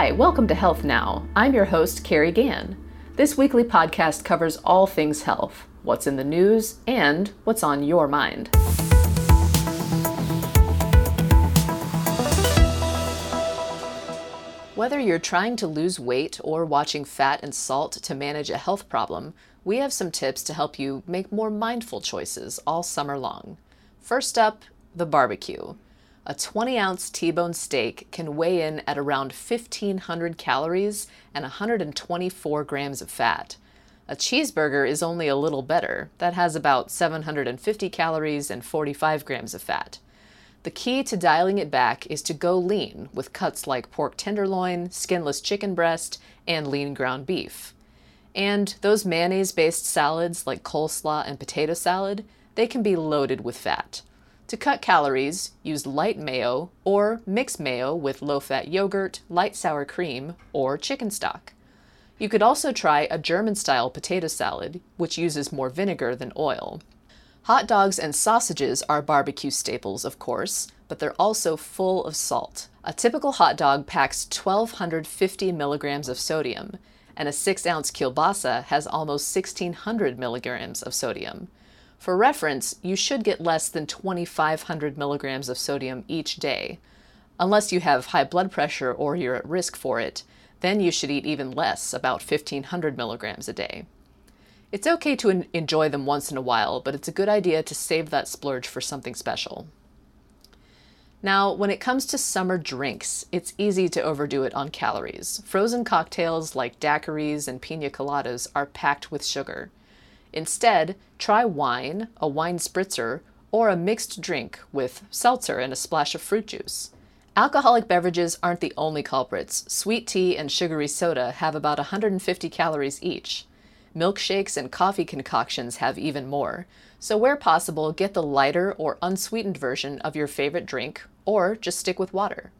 Hi, welcome to Health Now. I'm your host, Carrie Gann. This weekly podcast covers all things health, what's in the news, and what's on your mind. Whether you're trying to lose weight or watching fat and salt to manage a health problem, we have some tips to help you make more mindful choices all summer long. First up, the barbecue. A 20 ounce T bone steak can weigh in at around 1,500 calories and 124 grams of fat. A cheeseburger is only a little better, that has about 750 calories and 45 grams of fat. The key to dialing it back is to go lean with cuts like pork tenderloin, skinless chicken breast, and lean ground beef. And those mayonnaise based salads like coleslaw and potato salad, they can be loaded with fat. To cut calories, use light mayo or mix mayo with low fat yogurt, light sour cream, or chicken stock. You could also try a German style potato salad, which uses more vinegar than oil. Hot dogs and sausages are barbecue staples, of course, but they're also full of salt. A typical hot dog packs 1,250 milligrams of sodium, and a 6 ounce kielbasa has almost 1,600 milligrams of sodium. For reference, you should get less than 2,500 milligrams of sodium each day. Unless you have high blood pressure or you're at risk for it, then you should eat even less, about 1,500 milligrams a day. It's okay to enjoy them once in a while, but it's a good idea to save that splurge for something special. Now, when it comes to summer drinks, it's easy to overdo it on calories. Frozen cocktails like daiquiris and pina coladas are packed with sugar. Instead, try wine, a wine spritzer, or a mixed drink with seltzer and a splash of fruit juice. Alcoholic beverages aren't the only culprits. Sweet tea and sugary soda have about 150 calories each. Milkshakes and coffee concoctions have even more. So, where possible, get the lighter or unsweetened version of your favorite drink, or just stick with water.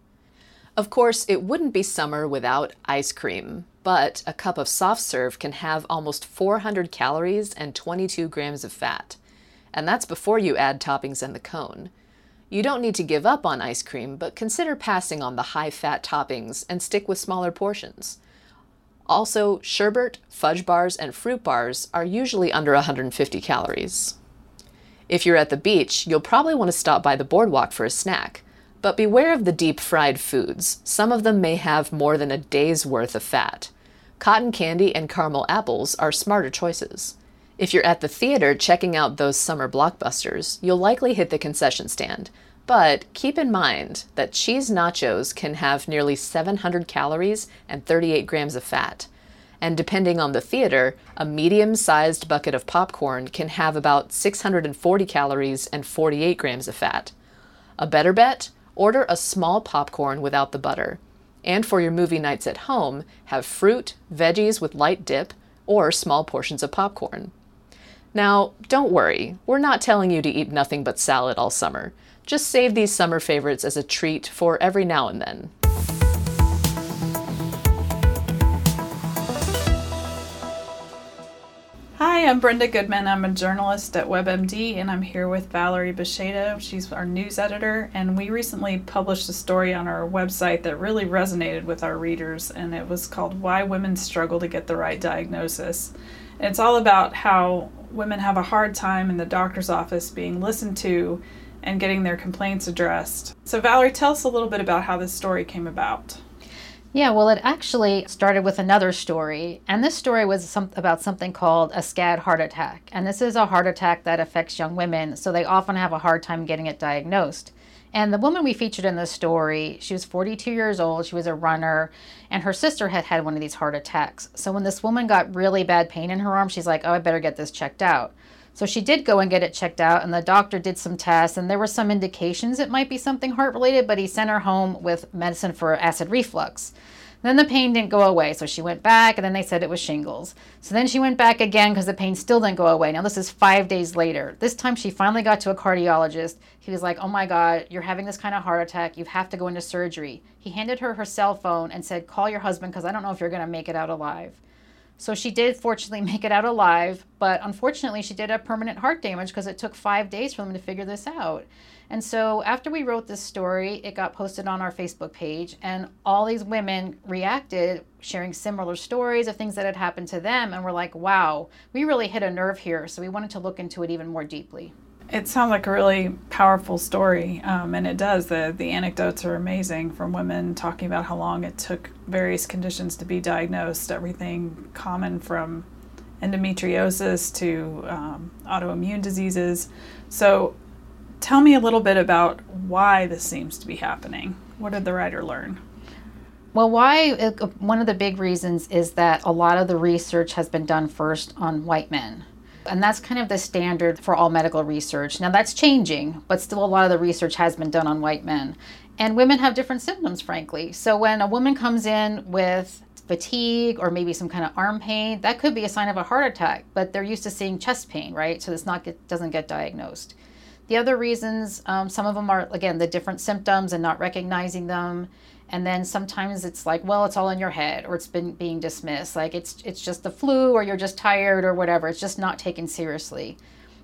Of course, it wouldn't be summer without ice cream, but a cup of soft serve can have almost 400 calories and 22 grams of fat. And that's before you add toppings and the cone. You don't need to give up on ice cream, but consider passing on the high fat toppings and stick with smaller portions. Also, sherbet, fudge bars, and fruit bars are usually under 150 calories. If you're at the beach, you'll probably want to stop by the boardwalk for a snack. But beware of the deep fried foods. Some of them may have more than a day's worth of fat. Cotton candy and caramel apples are smarter choices. If you're at the theater checking out those summer blockbusters, you'll likely hit the concession stand. But keep in mind that cheese nachos can have nearly 700 calories and 38 grams of fat. And depending on the theater, a medium sized bucket of popcorn can have about 640 calories and 48 grams of fat. A better bet? Order a small popcorn without the butter. And for your movie nights at home, have fruit, veggies with light dip, or small portions of popcorn. Now, don't worry, we're not telling you to eat nothing but salad all summer. Just save these summer favorites as a treat for every now and then. Hi, I'm Brenda Goodman. I'm a journalist at WebMD, and I'm here with Valerie Basheda. She's our news editor, and we recently published a story on our website that really resonated with our readers, and it was called Why Women Struggle to Get the Right Diagnosis. It's all about how women have a hard time in the doctor's office being listened to and getting their complaints addressed. So, Valerie, tell us a little bit about how this story came about. Yeah, well, it actually started with another story, and this story was some, about something called a SCAD heart attack. And this is a heart attack that affects young women, so they often have a hard time getting it diagnosed. And the woman we featured in this story, she was 42 years old, she was a runner, and her sister had had one of these heart attacks. So when this woman got really bad pain in her arm, she's like, oh, I better get this checked out. So she did go and get it checked out, and the doctor did some tests, and there were some indications it might be something heart related, but he sent her home with medicine for acid reflux. Then the pain didn't go away, so she went back, and then they said it was shingles. So then she went back again because the pain still didn't go away. Now, this is five days later. This time she finally got to a cardiologist. He was like, Oh my God, you're having this kind of heart attack. You have to go into surgery. He handed her her cell phone and said, Call your husband because I don't know if you're going to make it out alive. So she did fortunately make it out alive, but unfortunately, she did have permanent heart damage because it took five days for them to figure this out. And so after we wrote this story, it got posted on our Facebook page, and all these women reacted, sharing similar stories of things that had happened to them. And we're like, wow, we really hit a nerve here. So we wanted to look into it even more deeply. It sounds like a really powerful story, um, and it does. The, the anecdotes are amazing from women talking about how long it took various conditions to be diagnosed, everything common from endometriosis to um, autoimmune diseases. So, tell me a little bit about why this seems to be happening. What did the writer learn? Well, why uh, one of the big reasons is that a lot of the research has been done first on white men. And that's kind of the standard for all medical research. Now, that's changing, but still, a lot of the research has been done on white men. And women have different symptoms, frankly. So, when a woman comes in with fatigue or maybe some kind of arm pain, that could be a sign of a heart attack, but they're used to seeing chest pain, right? So, this not get, doesn't get diagnosed. The other reasons, um, some of them are, again, the different symptoms and not recognizing them and then sometimes it's like well it's all in your head or it's been being dismissed. Like it's it's just the flu or you're just tired or whatever. It's just not taken seriously.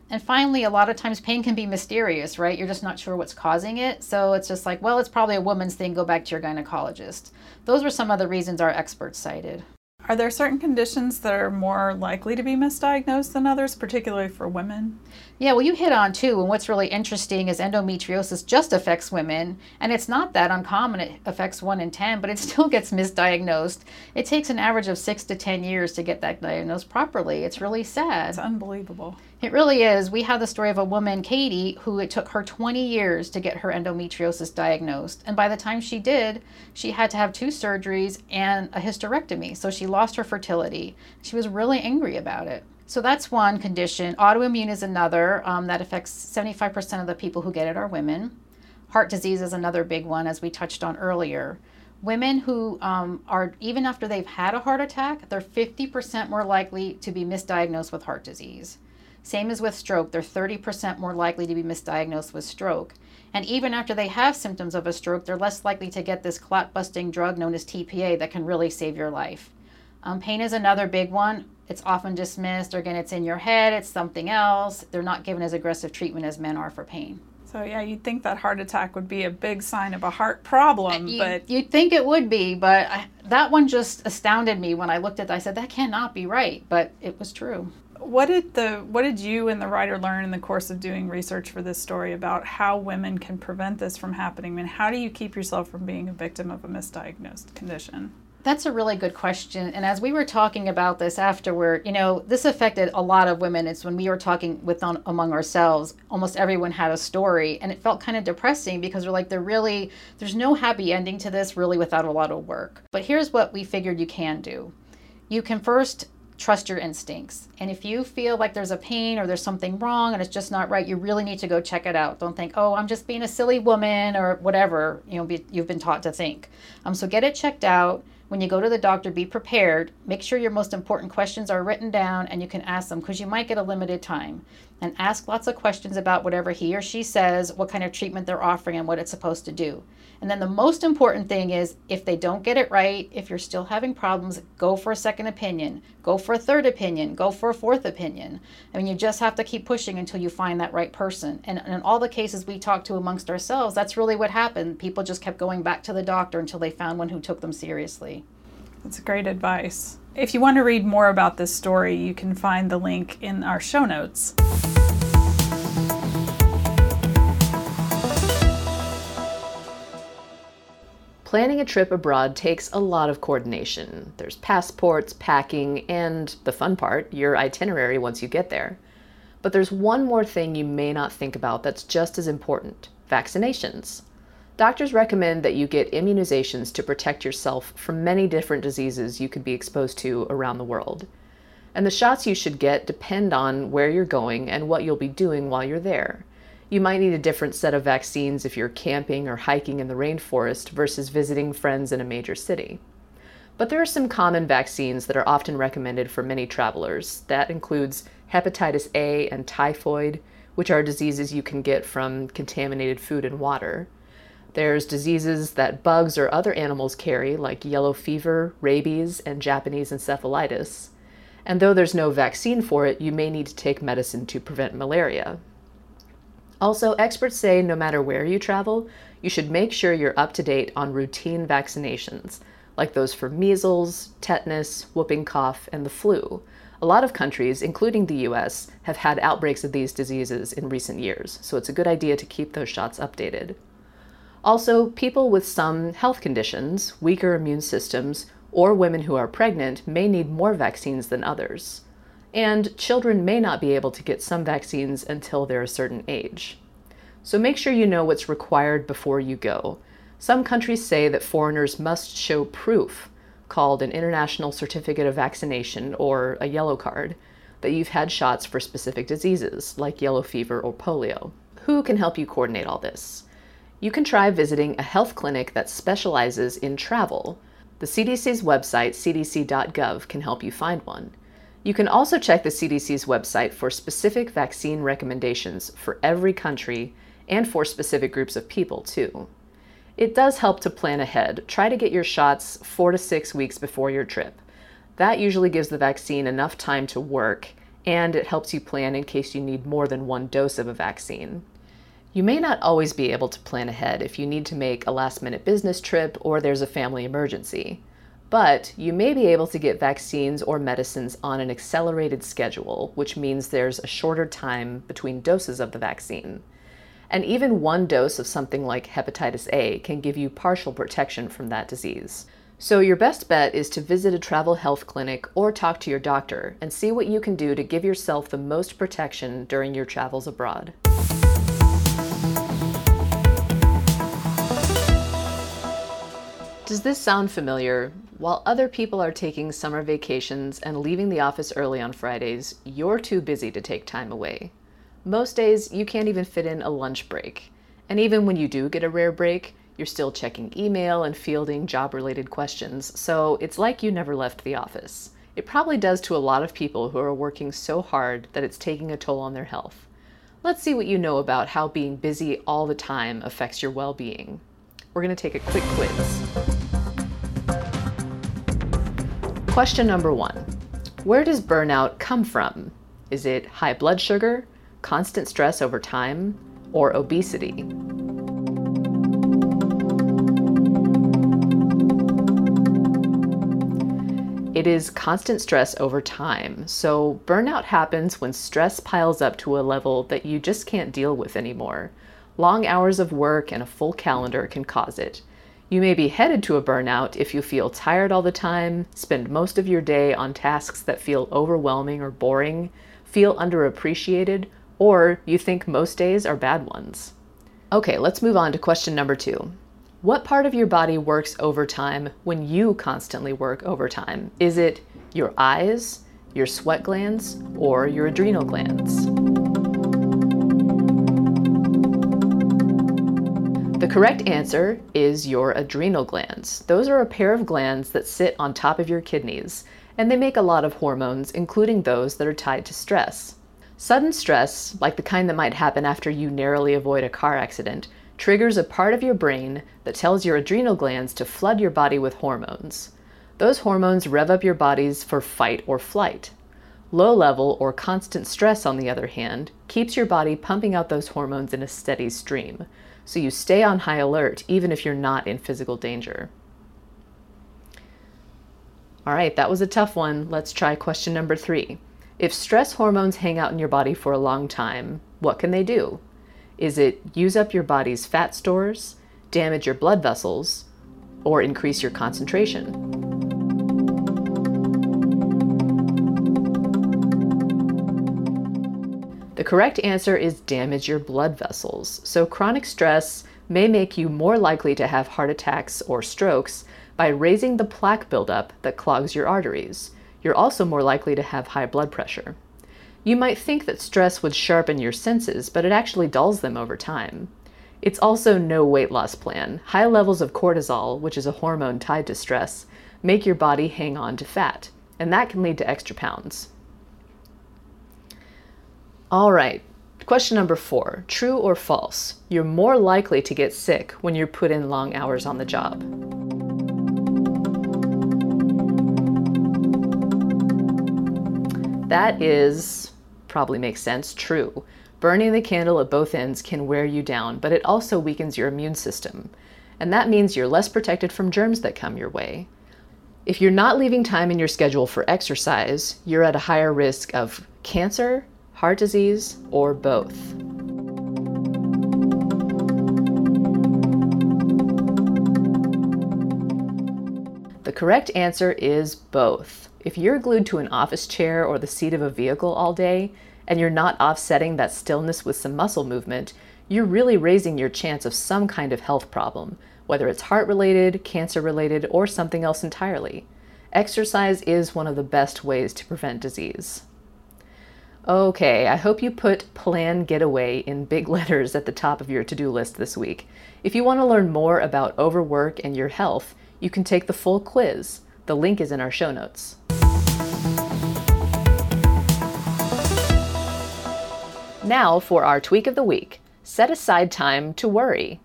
And finally a lot of times pain can be mysterious right? You're just not sure what's causing it. So it's just like well it's probably a woman's thing. Go back to your gynecologist. Those were some of the reasons our experts cited are there certain conditions that are more likely to be misdiagnosed than others, particularly for women? Yeah, well, you hit on too. And what's really interesting is endometriosis just affects women, and it's not that uncommon. It affects one in 10, but it still gets misdiagnosed. It takes an average of six to 10 years to get that diagnosed properly. It's really sad. It's unbelievable. It really is. We have the story of a woman, Katie, who it took her 20 years to get her endometriosis diagnosed. And by the time she did, she had to have two surgeries and a hysterectomy. So she lost her fertility. She was really angry about it. So that's one condition. Autoimmune is another um, that affects 75% of the people who get it are women. Heart disease is another big one, as we touched on earlier. Women who um, are, even after they've had a heart attack, they're 50% more likely to be misdiagnosed with heart disease. Same as with stroke, they're 30% more likely to be misdiagnosed with stroke. And even after they have symptoms of a stroke, they're less likely to get this clot busting drug known as TPA that can really save your life. Um, pain is another big one. It's often dismissed, or again, it's in your head, it's something else. They're not given as aggressive treatment as men are for pain. So yeah, you'd think that heart attack would be a big sign of a heart problem, you, but you'd think it would be, but I, that one just astounded me when I looked at. it. I said that cannot be right, but it was true what did the what did you and the writer learn in the course of doing research for this story about how women can prevent this from happening? I mean, how do you keep yourself from being a victim of a misdiagnosed condition? That's a really good question. And as we were talking about this afterward, you know, this affected a lot of women. It's when we were talking with on, among ourselves, almost everyone had a story, and it felt kind of depressing because we're like, there really, there's no happy ending to this, really, without a lot of work. But here's what we figured you can do. You can first trust your instincts. And if you feel like there's a pain or there's something wrong and it's just not right, you really need to go check it out. Don't think, oh, I'm just being a silly woman or whatever you know be, you've been taught to think. Um, so get it checked out. When you go to the doctor, be prepared. Make sure your most important questions are written down and you can ask them because you might get a limited time. And ask lots of questions about whatever he or she says, what kind of treatment they're offering, and what it's supposed to do. And then the most important thing is if they don't get it right, if you're still having problems, go for a second opinion, go for a third opinion, go for a fourth opinion. I mean, you just have to keep pushing until you find that right person. And in all the cases we talked to amongst ourselves, that's really what happened. People just kept going back to the doctor until they found one who took them seriously. That's great advice. If you want to read more about this story, you can find the link in our show notes. Planning a trip abroad takes a lot of coordination. There's passports, packing, and the fun part, your itinerary once you get there. But there's one more thing you may not think about that's just as important vaccinations. Doctors recommend that you get immunizations to protect yourself from many different diseases you could be exposed to around the world. And the shots you should get depend on where you're going and what you'll be doing while you're there. You might need a different set of vaccines if you're camping or hiking in the rainforest versus visiting friends in a major city. But there are some common vaccines that are often recommended for many travelers. That includes hepatitis A and typhoid, which are diseases you can get from contaminated food and water. There's diseases that bugs or other animals carry, like yellow fever, rabies, and Japanese encephalitis. And though there's no vaccine for it, you may need to take medicine to prevent malaria. Also, experts say no matter where you travel, you should make sure you're up to date on routine vaccinations, like those for measles, tetanus, whooping cough, and the flu. A lot of countries, including the US, have had outbreaks of these diseases in recent years, so it's a good idea to keep those shots updated. Also, people with some health conditions, weaker immune systems, or women who are pregnant may need more vaccines than others. And children may not be able to get some vaccines until they're a certain age. So make sure you know what's required before you go. Some countries say that foreigners must show proof, called an International Certificate of Vaccination or a yellow card, that you've had shots for specific diseases like yellow fever or polio. Who can help you coordinate all this? You can try visiting a health clinic that specializes in travel. The CDC's website, cdc.gov, can help you find one. You can also check the CDC's website for specific vaccine recommendations for every country and for specific groups of people, too. It does help to plan ahead. Try to get your shots four to six weeks before your trip. That usually gives the vaccine enough time to work, and it helps you plan in case you need more than one dose of a vaccine. You may not always be able to plan ahead if you need to make a last minute business trip or there's a family emergency. But you may be able to get vaccines or medicines on an accelerated schedule, which means there's a shorter time between doses of the vaccine. And even one dose of something like hepatitis A can give you partial protection from that disease. So, your best bet is to visit a travel health clinic or talk to your doctor and see what you can do to give yourself the most protection during your travels abroad. Does this sound familiar? While other people are taking summer vacations and leaving the office early on Fridays, you're too busy to take time away. Most days, you can't even fit in a lunch break. And even when you do get a rare break, you're still checking email and fielding job related questions, so it's like you never left the office. It probably does to a lot of people who are working so hard that it's taking a toll on their health. Let's see what you know about how being busy all the time affects your well being. We're going to take a quick quiz. Question number one Where does burnout come from? Is it high blood sugar, constant stress over time, or obesity. It is constant stress over time. So, burnout happens when stress piles up to a level that you just can't deal with anymore. Long hours of work and a full calendar can cause it. You may be headed to a burnout if you feel tired all the time, spend most of your day on tasks that feel overwhelming or boring, feel underappreciated, or you think most days are bad ones. Okay, let's move on to question number two. What part of your body works overtime when you constantly work overtime? Is it your eyes, your sweat glands, or your adrenal glands? The correct answer is your adrenal glands. Those are a pair of glands that sit on top of your kidneys, and they make a lot of hormones, including those that are tied to stress. Sudden stress, like the kind that might happen after you narrowly avoid a car accident, triggers a part of your brain that tells your adrenal glands to flood your body with hormones. Those hormones rev up your bodies for fight or flight. Low level or constant stress, on the other hand, keeps your body pumping out those hormones in a steady stream, so you stay on high alert even if you're not in physical danger. All right, that was a tough one. Let's try question number three. If stress hormones hang out in your body for a long time, what can they do? Is it use up your body's fat stores, damage your blood vessels, or increase your concentration? The correct answer is damage your blood vessels. So, chronic stress may make you more likely to have heart attacks or strokes by raising the plaque buildup that clogs your arteries you're also more likely to have high blood pressure. You might think that stress would sharpen your senses, but it actually dulls them over time. It's also no weight loss plan. High levels of cortisol, which is a hormone tied to stress, make your body hang on to fat, and that can lead to extra pounds. All right, question number four true or false? You're more likely to get sick when you're put in long hours on the job. That is, probably makes sense, true. Burning the candle at both ends can wear you down, but it also weakens your immune system. And that means you're less protected from germs that come your way. If you're not leaving time in your schedule for exercise, you're at a higher risk of cancer, heart disease, or both. The correct answer is both. If you're glued to an office chair or the seat of a vehicle all day, and you're not offsetting that stillness with some muscle movement, you're really raising your chance of some kind of health problem, whether it's heart related, cancer related, or something else entirely. Exercise is one of the best ways to prevent disease. Okay, I hope you put Plan Getaway in big letters at the top of your to do list this week. If you want to learn more about overwork and your health, you can take the full quiz. The link is in our show notes. Now for our tweak of the week set aside time to worry.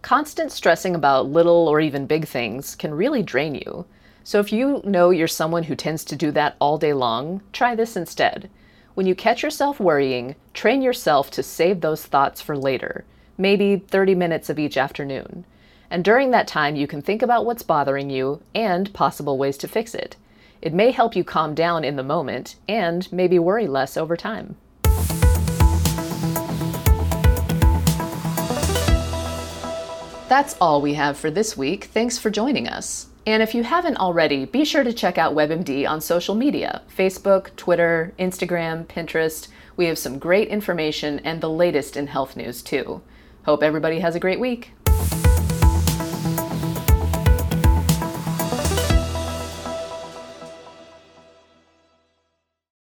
Constant stressing about little or even big things can really drain you. So if you know you're someone who tends to do that all day long, try this instead. When you catch yourself worrying, train yourself to save those thoughts for later, maybe 30 minutes of each afternoon. And during that time, you can think about what's bothering you and possible ways to fix it. It may help you calm down in the moment and maybe worry less over time. That's all we have for this week. Thanks for joining us. And if you haven't already, be sure to check out WebMD on social media Facebook, Twitter, Instagram, Pinterest. We have some great information and the latest in health news, too. Hope everybody has a great week.